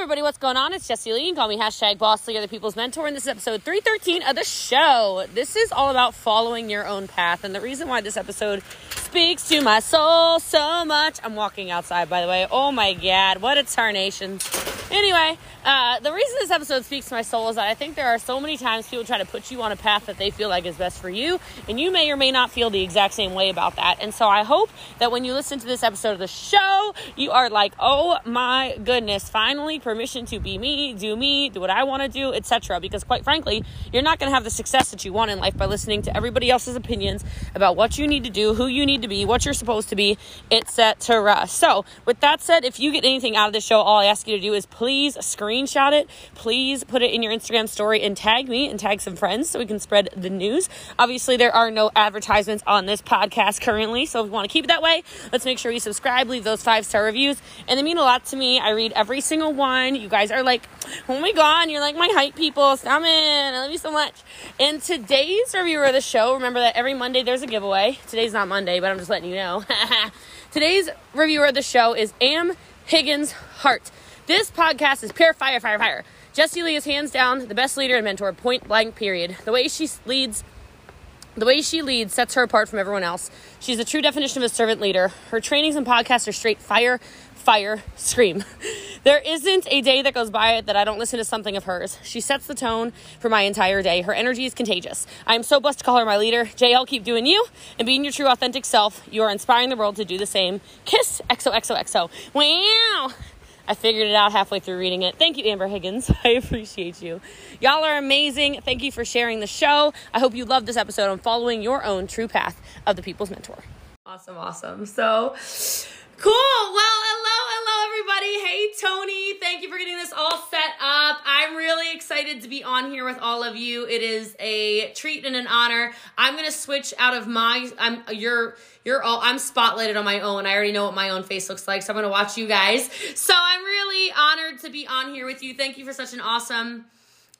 everybody, what's going on? It's Jessie Lee. You can Call me hashtag Boss Lee, the people's mentor, and this is episode 313 of the show. This is all about following your own path, and the reason why this episode speaks to my soul so much. I'm walking outside, by the way. Oh my god, what a tarnation. Anyway, uh, the reason this episode speaks to my soul is that I think there are so many times people try to put you on a path that they feel like is best for you, and you may or may not feel the exact same way about that. And so I hope that when you listen to this episode of the show, you are like, oh my goodness, finally permission to be me, do me, do what I want to do, etc. Because quite frankly, you're not going to have the success that you want in life by listening to everybody else's opinions about what you need to do, who you need to be, what you're supposed to be, etc. So, with that said, if you get anything out of this show, all I ask you to do is please screenshot it. Please put it in your Instagram story and tag me and tag some friends so we can spread the news. Obviously, there are no advertisements on this podcast currently, so if you want to keep it that way, let's make sure you subscribe, leave those five star reviews, and they mean a lot to me. I read every single one. You guys are like, oh my god, you're like my hype people. Stop. I love you so much. And today's reviewer of the show, remember that every Monday there's a giveaway. Today's not Monday, but I'm just letting you know. today's reviewer of the show is Am Higgins Hart. This podcast is pure fire, fire, fire. Jessie Lee is hands down the best leader and mentor, point blank, period. The way she leads, the way she leads sets her apart from everyone else. She's the true definition of a servant leader. Her trainings and podcasts are straight fire, fire, scream. There isn't a day that goes by that I don't listen to something of hers. She sets the tone for my entire day. Her energy is contagious. I am so blessed to call her my leader. JL, keep doing you and being your true authentic self. You are inspiring the world to do the same. Kiss, XOXOXO. Wow. I figured it out halfway through reading it. Thank you, Amber Higgins. I appreciate you. Y'all are amazing. Thank you for sharing the show. I hope you loved this episode on following your own true path of the people's mentor. Awesome, awesome. So cool. Well, hello, hello, everybody. Hey, Tony. Thank you for getting this all set up. I'm really excited to be on here with all of you. It is a treat and an honor. I'm gonna switch out of my. I'm your you're all I'm spotlighted on my own. I already know what my own face looks like, so I'm gonna watch you guys. So I'm really honored to be on here with you. Thank you for such an awesome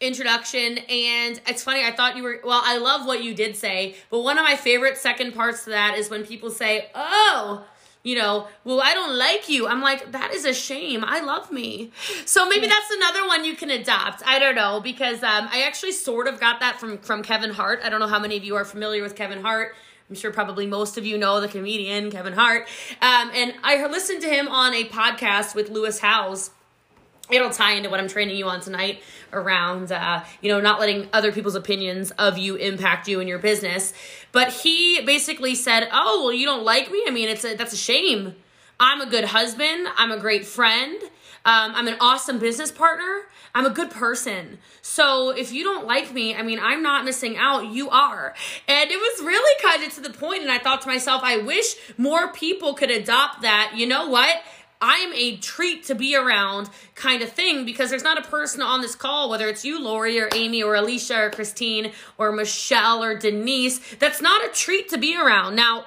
introduction and it's funny i thought you were well i love what you did say but one of my favorite second parts to that is when people say oh you know, well, I don't like you. I'm like, that is a shame. I love me. So maybe that's another one you can adopt. I don't know because um, I actually sort of got that from from Kevin Hart. I don't know how many of you are familiar with Kevin Hart. I'm sure probably most of you know the comedian Kevin Hart. Um, and I listened to him on a podcast with Lewis Howes. It'll tie into what I'm training you on tonight around, uh, you know, not letting other people's opinions of you impact you and your business. But he basically said, "Oh, well, you don't like me. I mean, it's a, that's a shame. I'm a good husband. I'm a great friend. Um, I'm an awesome business partner. I'm a good person. So if you don't like me, I mean, I'm not missing out. You are. And it was really kind of to the point, And I thought to myself, I wish more people could adopt that. You know what? I am a treat to be around kind of thing because there's not a person on this call, whether it's you, Lori, or Amy, or Alicia, or Christine, or Michelle, or Denise, that's not a treat to be around. Now,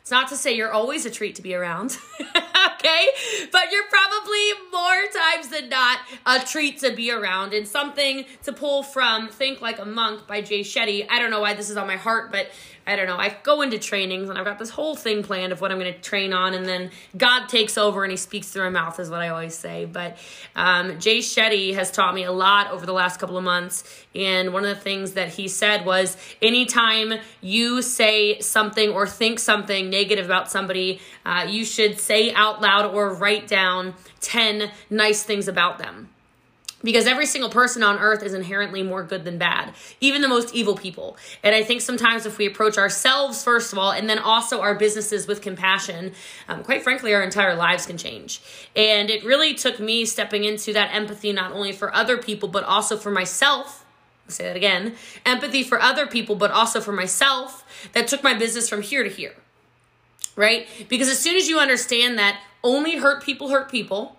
it's not to say you're always a treat to be around, okay? But you're probably more times than not a treat to be around. And something to pull from Think Like a Monk by Jay Shetty. I don't know why this is on my heart, but I don't know. I go into trainings and I've got this whole thing planned of what I'm going to train on, and then God takes over and He speaks through my mouth, is what I always say. But um, Jay Shetty has taught me a lot over the last couple of months, and one of the things that he said was anytime you say something or think something negative about somebody, uh, you should say out loud or write down 10 nice things about them because every single person on earth is inherently more good than bad, even the most evil people. And I think sometimes if we approach ourselves, first of all, and then also our businesses with compassion, um, quite frankly, our entire lives can change. And it really took me stepping into that empathy, not only for other people, but also for myself. Say that again empathy for other people, but also for myself, that took my business from here to here. Right? Because as soon as you understand that only hurt people hurt people,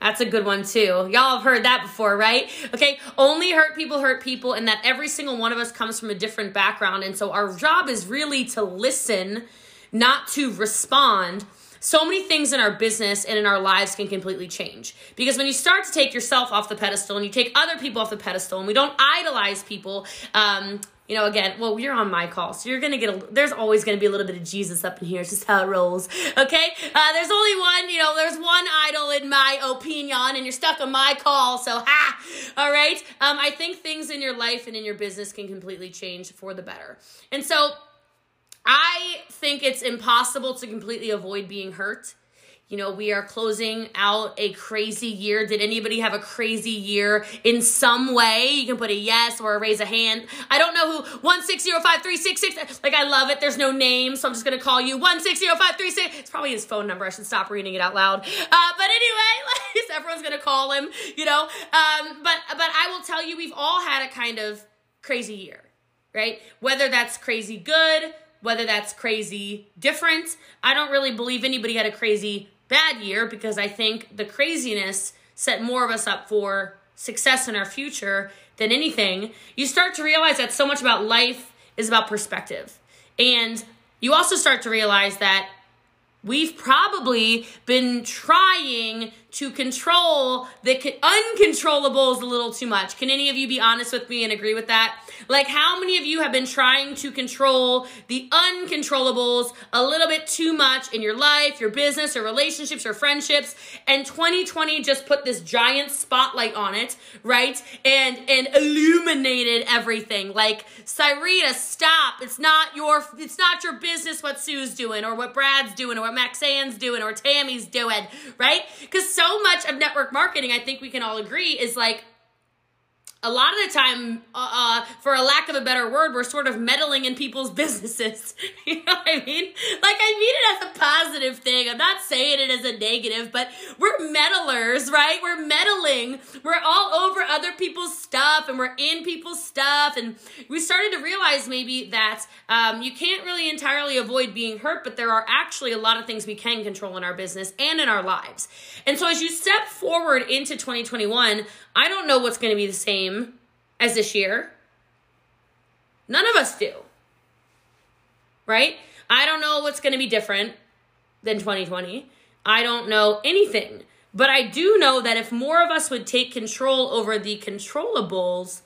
that's a good one too. Y'all have heard that before, right? Okay, only hurt people hurt people, and that every single one of us comes from a different background. And so our job is really to listen, not to respond. So many things in our business and in our lives can completely change. Because when you start to take yourself off the pedestal and you take other people off the pedestal, and we don't idolize people, um, you know, again, well, you're on my call, so you're gonna get a. There's always gonna be a little bit of Jesus up in here. It's just how it rolls. Okay, uh, there's only one. You know, there's one idol in my opinion, and you're stuck on my call. So ha. All right. Um, I think things in your life and in your business can completely change for the better, and so I think it's impossible to completely avoid being hurt. You know, we are closing out a crazy year. Did anybody have a crazy year in some way? You can put a yes or a raise a hand. I don't know who, 1605366. Like, I love it. There's no name, so I'm just to call you 1605366. It's probably his phone number. I should stop reading it out loud. Uh, but anyway, like, everyone's to call him, you know. Um, but, but I will tell you, we've all had a kind of crazy year, right? Whether that's crazy good, whether that's crazy different. I don't really believe anybody had a crazy bad year because I think the craziness set more of us up for success in our future than anything. You start to realize that so much about life is about perspective. And you also start to realize that we've probably been trying to control the uncontrollables a little too much. Can any of you be honest with me and agree with that? Like, how many of you have been trying to control the uncontrollables a little bit too much in your life, your business, or relationships, or friendships? And 2020 just put this giant spotlight on it, right? And and illuminated everything. Like, Cyrita, stop. It's not your it's not your business what Sue's doing, or what Brad's doing, or what Maxanne's doing, or Tammy's doing, right? Because so much of network marketing, I think we can all agree, is like a lot of the time, uh, uh, for a lack of a better word, we're sort of meddling in people's businesses. you know what I mean? Like, I mean it as a positive thing. I'm not saying it as a negative, but we're meddlers, right? We're meddling. We're all over other people's stuff and we're in people's stuff. And we started to realize maybe that um, you can't really entirely avoid being hurt, but there are actually a lot of things we can control in our business and in our lives. And so as you step forward into 2021, I don't know what's going to be the same as this year. None of us do. Right? I don't know what's going to be different than 2020. I don't know anything. But I do know that if more of us would take control over the controllables,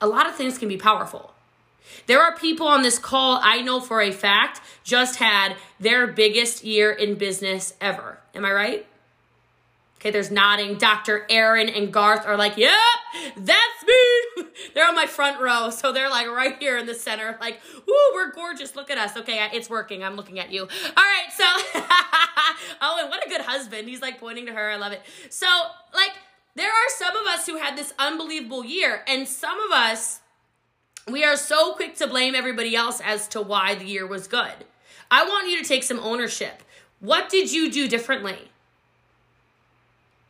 a lot of things can be powerful. There are people on this call I know for a fact just had their biggest year in business ever. Am I right? Okay, there's nodding. Dr. Aaron and Garth are like, yep, that's me. they're on my front row. So they're like right here in the center, like, ooh, we're gorgeous. Look at us. Okay, it's working. I'm looking at you. All right, so, oh, and what a good husband. He's like pointing to her. I love it. So, like, there are some of us who had this unbelievable year, and some of us, we are so quick to blame everybody else as to why the year was good. I want you to take some ownership. What did you do differently?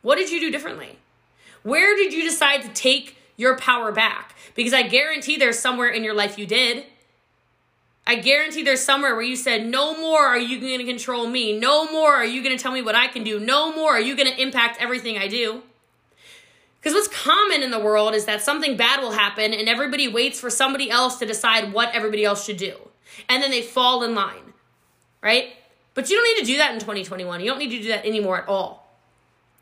What did you do differently? Where did you decide to take your power back? Because I guarantee there's somewhere in your life you did. I guarantee there's somewhere where you said, No more are you going to control me. No more are you going to tell me what I can do. No more are you going to impact everything I do. Because what's common in the world is that something bad will happen and everybody waits for somebody else to decide what everybody else should do. And then they fall in line, right? But you don't need to do that in 2021. You don't need to do that anymore at all.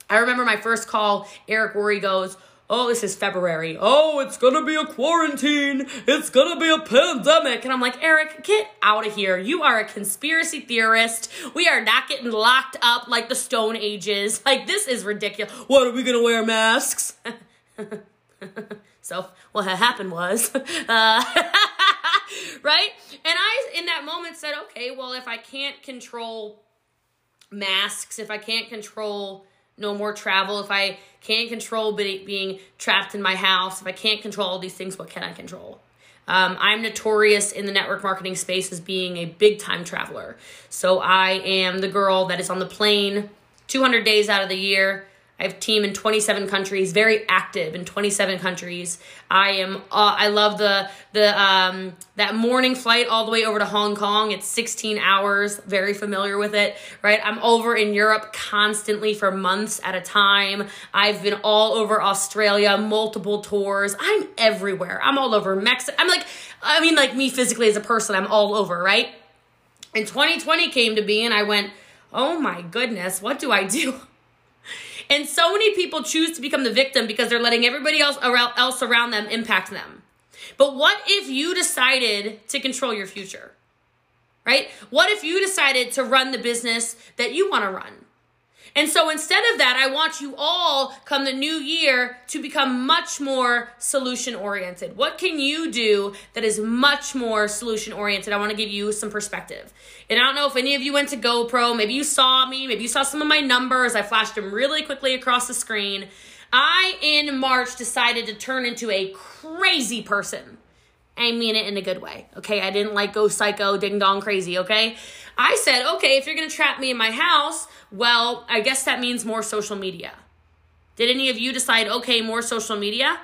I remember my first call, Eric Worre goes, Oh, this is February. Oh, it's gonna be a quarantine. It's gonna be a pandemic. And I'm like, Eric, get out of here. You are a conspiracy theorist. We are not getting locked up like the Stone Ages. Like, this is ridiculous. What are we gonna wear masks? so, what had happened was, uh, right? And I, in that moment, said, okay, well, if I can't control masks, if I can't control no more travel, if I can't control being trapped in my house, if I can't control all these things, what can I control? Um, I'm notorious in the network marketing space as being a big time traveler. So I am the girl that is on the plane 200 days out of the year I have team in 27 countries, very active in 27 countries. I am uh, I love the the um that morning flight all the way over to Hong Kong. It's 16 hours, very familiar with it, right? I'm over in Europe constantly for months at a time. I've been all over Australia, multiple tours. I'm everywhere. I'm all over Mexico. I'm like I mean like me physically as a person, I'm all over, right? And 2020 came to be and I went, "Oh my goodness, what do I do?" And so many people choose to become the victim because they're letting everybody else around, else around them impact them. But what if you decided to control your future? Right? What if you decided to run the business that you want to run? And so instead of that, I want you all come the new year to become much more solution oriented. What can you do that is much more solution oriented? I want to give you some perspective. And I don't know if any of you went to GoPro, maybe you saw me, maybe you saw some of my numbers. I flashed them really quickly across the screen. I, in March, decided to turn into a crazy person. I mean it in a good way, okay? I didn't like go psycho, ding dong crazy, okay? I said, okay, if you're gonna trap me in my house, well, I guess that means more social media. Did any of you decide, okay, more social media?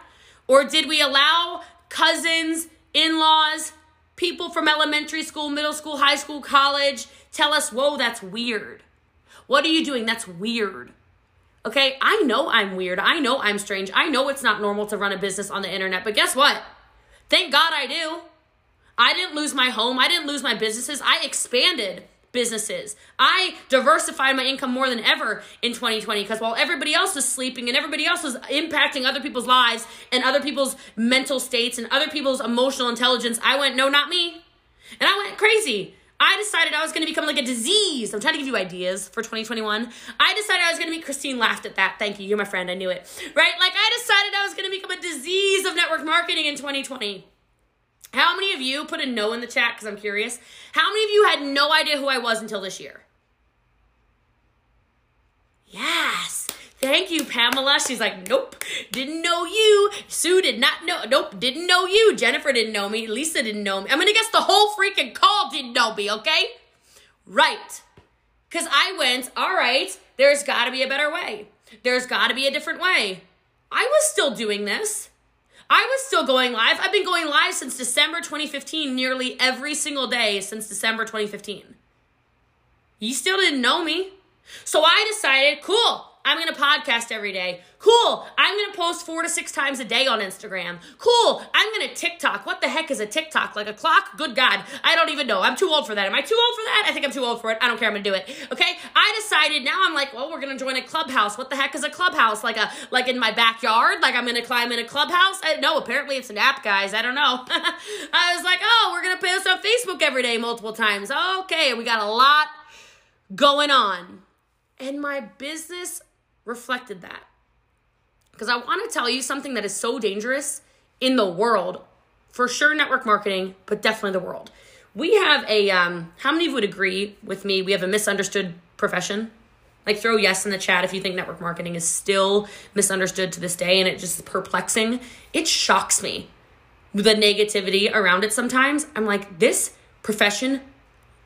Or did we allow cousins, in laws, people from elementary school, middle school, high school, college tell us, whoa, that's weird? What are you doing? That's weird. Okay, I know I'm weird. I know I'm strange. I know it's not normal to run a business on the internet, but guess what? Thank God I do. I didn't lose my home. I didn't lose my businesses. I expanded businesses. I diversified my income more than ever in 2020 because while everybody else was sleeping and everybody else was impacting other people's lives and other people's mental states and other people's emotional intelligence, I went, no, not me. And I went crazy. I decided I was going to become like a disease. I'm trying to give you ideas for 2021. I decided I was going to be, Christine laughed at that. Thank you. You're my friend. I knew it. Right? Like I decided I was going to become a disease of network marketing in 2020. How many of you put a no in the chat because I'm curious? How many of you had no idea who I was until this year? Yes. Thank you, Pamela. She's like, nope, didn't know you. Sue did not know. Nope, didn't know you. Jennifer didn't know me. Lisa didn't know me. I'm gonna guess the whole freaking call didn't know me, okay? Right. Because I went, all right, there's gotta be a better way. There's gotta be a different way. I was still doing this. I was still going live. I've been going live since December 2015, nearly every single day since December 2015. You still didn't know me. So I decided, cool, I'm gonna podcast every day. Cool. I'm gonna post four to six times a day on Instagram. Cool. I'm gonna TikTok. What the heck is a TikTok? Like a clock? Good God. I don't even know. I'm too old for that. Am I too old for that? I think I'm too old for it. I don't care. I'm gonna do it. Okay. I decided now I'm like, well, we're gonna join a clubhouse. What the heck is a clubhouse? Like a like in my backyard? Like I'm gonna climb in a clubhouse? I, no, apparently it's an app, guys. I don't know. I was like, oh, we're gonna post on Facebook every day multiple times. Okay, we got a lot going on. And my business reflected that. Because I want to tell you something that is so dangerous in the world, for sure, network marketing, but definitely the world. We have a, um, how many of you would agree with me? We have a misunderstood profession. Like, throw yes in the chat if you think network marketing is still misunderstood to this day and it just is perplexing. It shocks me the negativity around it sometimes. I'm like, this profession,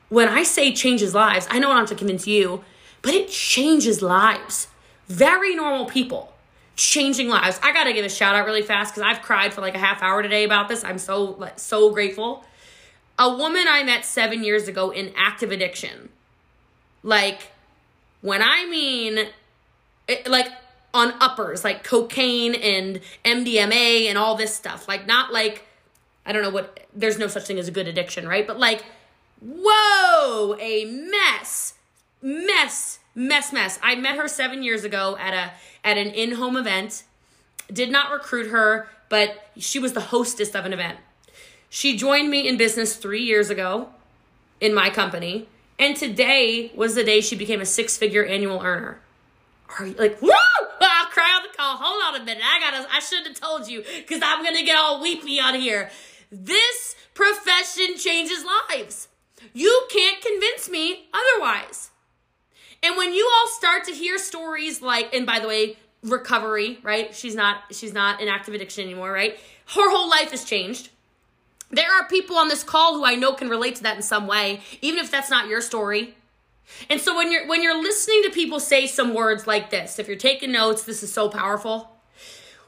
when I say changes lives, I know I don't have to convince you, but it changes lives very normal people changing lives. I gotta give a shout out really fast because I've cried for like a half hour today about this. I'm so so grateful. A woman I met seven years ago in active addiction. Like, when I mean, it, like on uppers, like cocaine and MDMA and all this stuff. Like, not like, I don't know what, there's no such thing as a good addiction, right? But like, whoa, a mess, mess mess mess. I met her seven years ago at a at an in-home event. Did not recruit her but she was the hostess of an event. She joined me in business three years ago in my company and today was the day she became a six-figure annual earner. Are you like woo! I'll ah, cry on the call. Hold on a minute. I gotta i should have told you because i'm gonna get all weepy on here. This profession changes lives. You can't convince me otherwise and when you all start to hear stories like, and by the way, recovery, right? She's not she's not in active addiction anymore, right? Her whole life has changed. There are people on this call who I know can relate to that in some way, even if that's not your story. And so when you're when you're listening to people say some words like this, if you're taking notes, this is so powerful.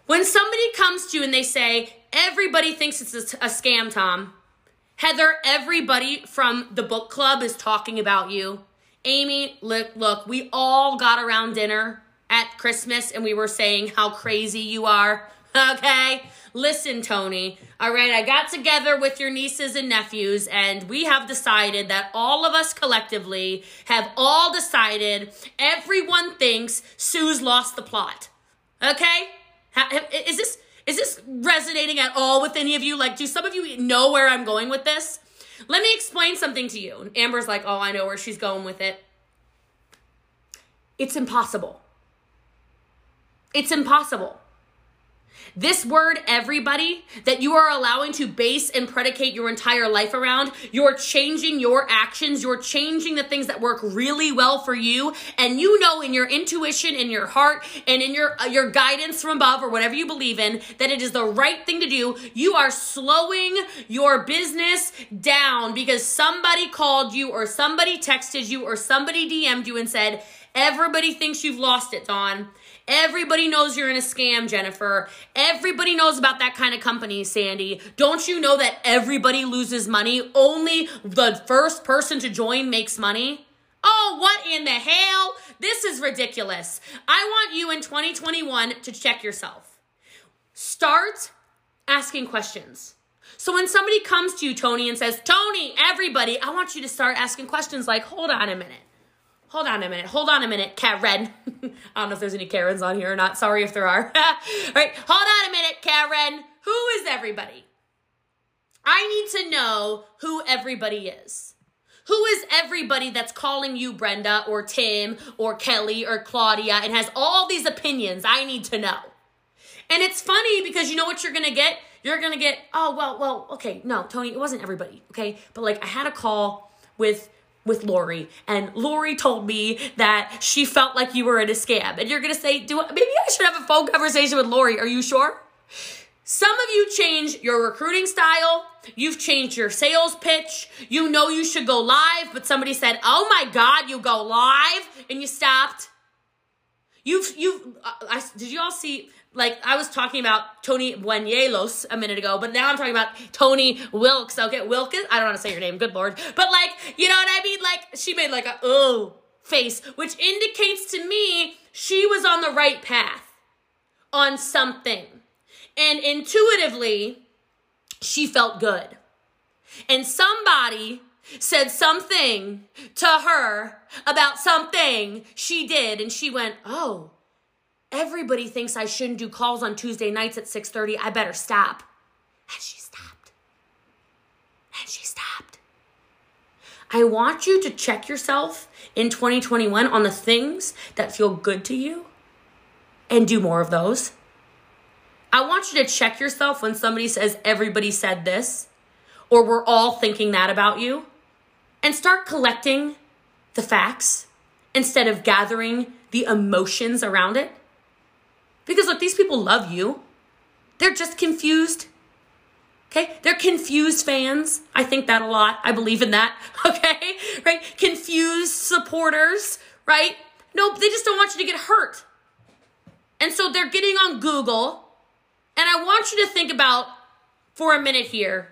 When somebody comes to you and they say, "Everybody thinks it's a, a scam, Tom." Heather, everybody from the book club is talking about you. Amy, look, look, we all got around dinner at Christmas and we were saying how crazy you are. Okay? Listen, Tony. All right, I got together with your nieces and nephews, and we have decided that all of us collectively have all decided everyone thinks Sue's lost the plot. Okay? Is this Is this resonating at all with any of you? Like, do some of you know where I'm going with this? Let me explain something to you. Amber's like, oh, I know where she's going with it. It's impossible. It's impossible. This word, everybody, that you are allowing to base and predicate your entire life around, you're changing your actions, you're changing the things that work really well for you, and you know in your intuition, in your heart, and in your uh, your guidance from above or whatever you believe in that it is the right thing to do. You are slowing your business down because somebody called you or somebody texted you or somebody DM'd you and said, "Everybody thinks you've lost it, Dawn." Everybody knows you're in a scam, Jennifer. Everybody knows about that kind of company, Sandy. Don't you know that everybody loses money? Only the first person to join makes money? Oh, what in the hell? This is ridiculous. I want you in 2021 to check yourself. Start asking questions. So when somebody comes to you, Tony, and says, Tony, everybody, I want you to start asking questions like, hold on a minute. Hold on a minute. Hold on a minute, Karen. I don't know if there's any Karens on here or not. Sorry if there are. All right. Hold on a minute, Karen. Who is everybody? I need to know who everybody is. Who is everybody that's calling you Brenda or Tim or Kelly or Claudia and has all these opinions? I need to know. And it's funny because you know what you're going to get? You're going to get, oh, well, well, okay, no, Tony, it wasn't everybody, okay? But like I had a call with with Lori, and Lori told me that she felt like you were in a scam. And you're gonna say, "Do I, maybe I should have a phone conversation with Lori?" Are you sure? Some of you change your recruiting style. You've changed your sales pitch. You know you should go live, but somebody said, "Oh my God, you go live," and you stopped. You've you've. Uh, I, did you all see? Like I was talking about Tony Buenielos a minute ago, but now I'm talking about Tony Wilkes. Okay, Wilkes. I don't want to say your name. Good lord. But like, you know what I mean? Like she made like a oh face, which indicates to me she was on the right path on something, and intuitively she felt good, and somebody said something to her about something she did, and she went, oh Everybody thinks I shouldn't do calls on Tuesday nights at 6:30. I better stop. And she stopped. And she stopped. I want you to check yourself in 2021 on the things that feel good to you and do more of those. I want you to check yourself when somebody says everybody said this or we're all thinking that about you and start collecting the facts instead of gathering the emotions around it. Because look, these people love you. They're just confused. Okay? They're confused fans. I think that a lot. I believe in that. Okay? Right? Confused supporters, right? Nope, they just don't want you to get hurt. And so they're getting on Google. And I want you to think about for a minute here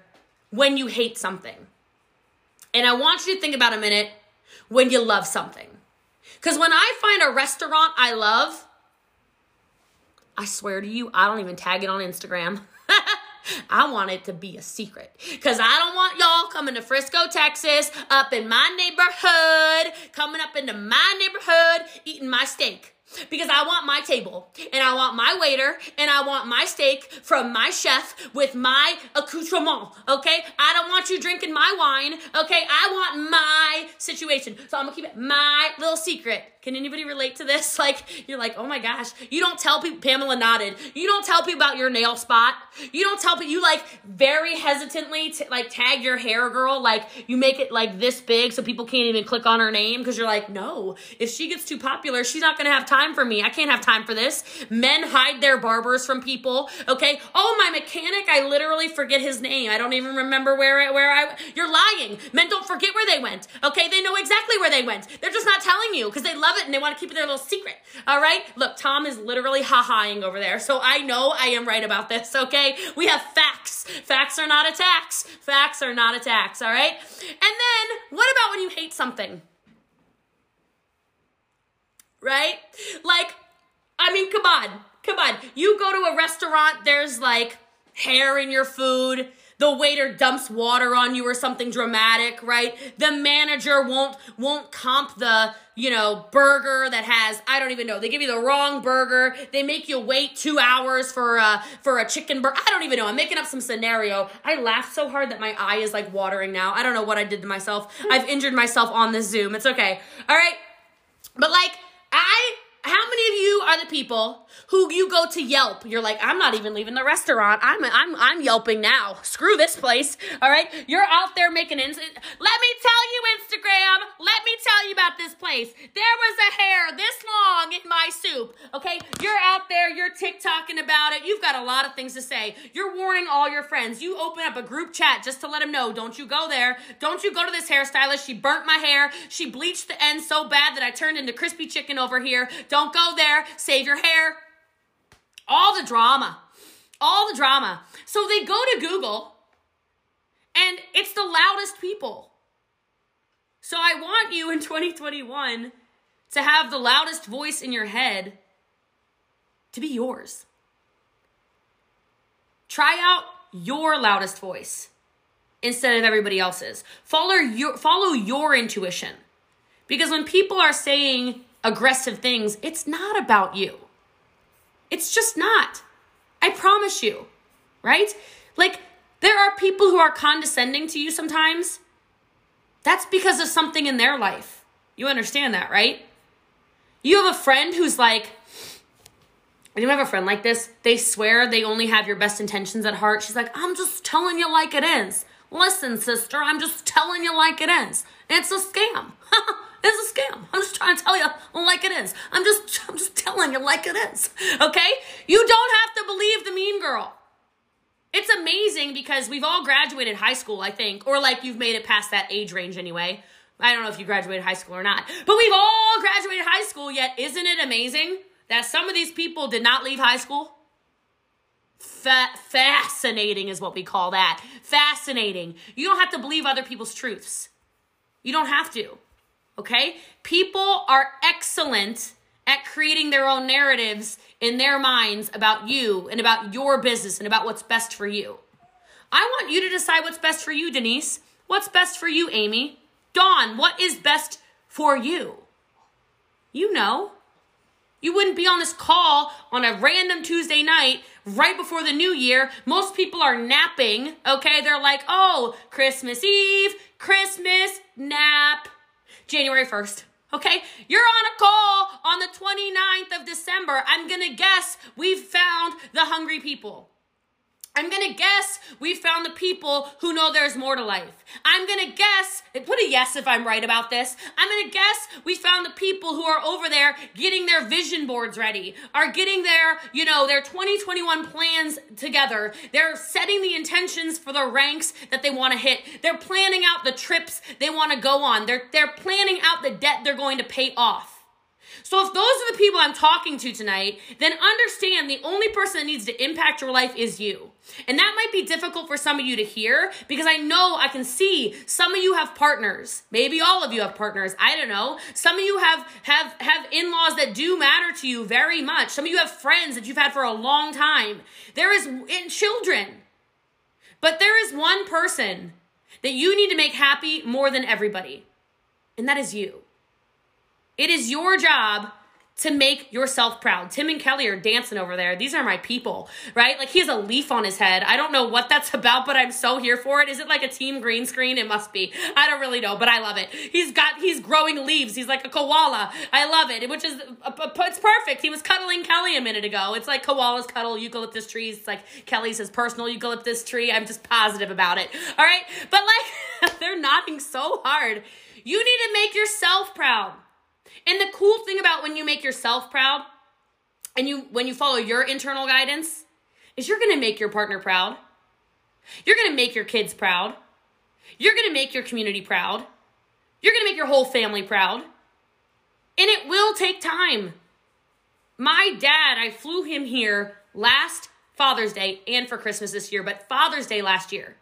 when you hate something. And I want you to think about a minute when you love something. Because when I find a restaurant I love, I swear to you, I don't even tag it on Instagram. I want it to be a secret because I don't want y'all coming to Frisco, Texas, up in my neighborhood, coming up into my neighborhood, eating my steak because I want my table and I want my waiter and I want my steak from my chef with my accoutrement. Okay. I don't want you drinking my wine. Okay. I want my situation. So I'm gonna keep it my little secret. Can anybody relate to this? Like, you're like, oh my gosh, you don't tell people, Pamela nodded. You don't tell people about your nail spot. You don't tell people, you like very hesitantly t- like tag your hair girl. Like, you make it like this big so people can't even click on her name because you're like, no, if she gets too popular, she's not gonna have time for me. I can't have time for this. Men hide their barbers from people. Okay. Oh, my mechanic, I literally forget his name. I don't even remember where, I, where I, you're lying. Men don't forget where they went. Okay. They know exactly where they went. They're just not telling you because they love it and they want to keep it their little secret. All right. Look, Tom is literally ha-haing over there. So I know I am right about this. Okay. We have facts. Facts are not attacks. Facts are not attacks. All right. And then what about when you hate something? Right? Like, I mean, come on. Come on. You go to a restaurant, there's like hair in your food the waiter dumps water on you or something dramatic, right? The manager won't won't comp the, you know, burger that has I don't even know. They give you the wrong burger. They make you wait 2 hours for a for a chicken burger. I don't even know. I'm making up some scenario. I laughed so hard that my eye is like watering now. I don't know what I did to myself. I've injured myself on this Zoom. It's okay. All right. But like I many of you are the people who you go to Yelp? You're like, I'm not even leaving the restaurant. I'm I'm I'm Yelping now. Screw this place. All right, you're out there making ins. Let me tell you, Instagram. Let me tell you about this place. There was a hair this long in my soup. Okay, you're out there. You're TikToking about it. You've got a lot of things to say. You're warning all your friends. You open up a group chat just to let them know. Don't you go there. Don't you go to this hairstylist. She burnt my hair. She bleached the ends so bad that I turned into crispy chicken over here. Don't go there. Save your hair. All the drama. All the drama. So they go to Google and it's the loudest people. So I want you in 2021 to have the loudest voice in your head to be yours. Try out your loudest voice instead of everybody else's. Follow your follow your intuition. Because when people are saying aggressive things, it's not about you. It's just not. I promise you. Right? Like, there are people who are condescending to you sometimes. That's because of something in their life. You understand that, right? You have a friend who's like, Do you have a friend like this, they swear they only have your best intentions at heart. She's like, I'm just telling you like it is. Listen, sister, I'm just telling you like it is. It's a scam. It's a scam. I'm just trying to tell you like it is. I'm just I'm just telling you like it is. Okay? You don't have to believe the mean girl. It's amazing because we've all graduated high school, I think, or like you've made it past that age range anyway. I don't know if you graduated high school or not, but we've all graduated high school yet. Isn't it amazing that some of these people did not leave high school? Fa- fascinating is what we call that. Fascinating. You don't have to believe other people's truths. You don't have to. Okay? People are excellent at creating their own narratives in their minds about you and about your business and about what's best for you. I want you to decide what's best for you, Denise. What's best for you, Amy? Dawn, what is best for you? You know. You wouldn't be on this call on a random Tuesday night right before the new year. Most people are napping, okay? They're like, oh, Christmas Eve, Christmas, nap. January 1st. Okay, you're on a call on the 29th of December. I'm gonna guess we've found the hungry people. I'm gonna guess we found the people who know there's more to life. I'm gonna guess, put a yes if I'm right about this. I'm gonna guess we found the people who are over there getting their vision boards ready, are getting their, you know, their 2021 plans together. They're setting the intentions for the ranks that they wanna hit. They're planning out the trips they wanna go on. They're, they're planning out the debt they're going to pay off. So if those are the people I'm talking to tonight, then understand the only person that needs to impact your life is you. And that might be difficult for some of you to hear because I know I can see some of you have partners. Maybe all of you have partners. I don't know. Some of you have have have in-laws that do matter to you very much. Some of you have friends that you've had for a long time. There is in children. But there is one person that you need to make happy more than everybody. And that is you. It is your job to make yourself proud. Tim and Kelly are dancing over there. These are my people, right? Like he has a leaf on his head. I don't know what that's about, but I'm so here for it. Is it like a team green screen? It must be. I don't really know, but I love it. He's got he's growing leaves. He's like a koala. I love it. Which is uh, it's perfect. He was cuddling Kelly a minute ago. It's like koalas cuddle eucalyptus trees. It's like Kelly's his personal eucalyptus tree. I'm just positive about it. All right? But like they're nodding so hard. You need to make yourself proud. And the cool thing about when you make yourself proud and you when you follow your internal guidance is you're going to make your partner proud. You're going to make your kids proud. You're going to make your community proud. You're going to make your whole family proud. And it will take time. My dad, I flew him here last Father's Day and for Christmas this year, but Father's Day last year.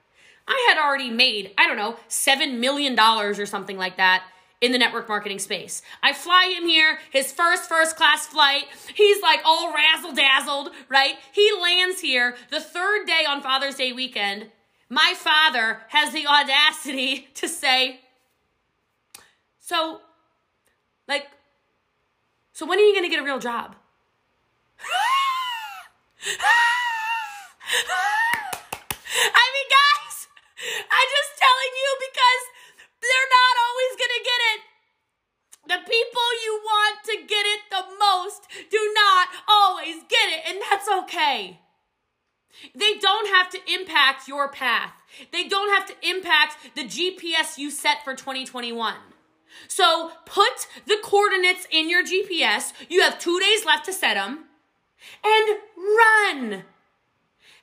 I had already made, I don't know, $7 million or something like that in the network marketing space. I fly him here, his first first class flight. He's like all razzle dazzled, right? He lands here the third day on Father's Day weekend. my father has the audacity to say, So, like, so when are you going to get a real job? Ah! Ah! I mean, guys, I'm just telling you because they're not always going to get it. The people you want to get it the most do not always get it, and that's okay. They don't have to your path. They don't have to impact the GPS you set for 2021. So put the coordinates in your GPS. You have two days left to set them and run.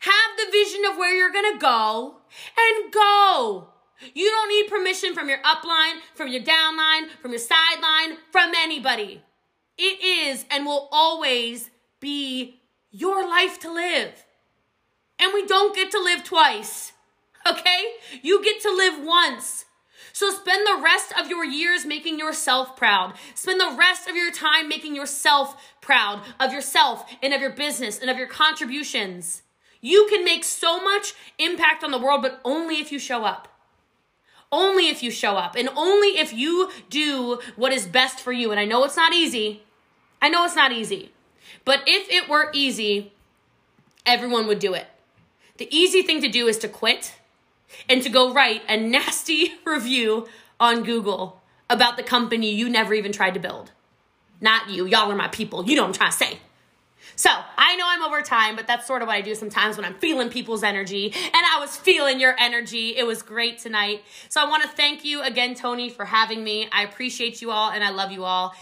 Have the vision of where you're going to go and go. You don't need permission from your upline, from your downline, from your sideline, from anybody. It is and will always be your life to live. And we don't get to live twice. Okay? You get to live once. So spend the rest of your years making yourself proud. Spend the rest of your time making yourself proud of yourself and of your business and of your contributions. You can make so much impact on the world, but only if you show up. Only if you show up and only if you do what is best for you. And I know it's not easy. I know it's not easy. But if it were easy, everyone would do it. The easy thing to do is to quit and to go write a nasty review on Google about the company you never even tried to build. Not you. Y'all are my people. You know what I'm trying to say. So I know I'm over time, but that's sort of what I do sometimes when I'm feeling people's energy. And I was feeling your energy. It was great tonight. So I want to thank you again, Tony, for having me. I appreciate you all and I love you all.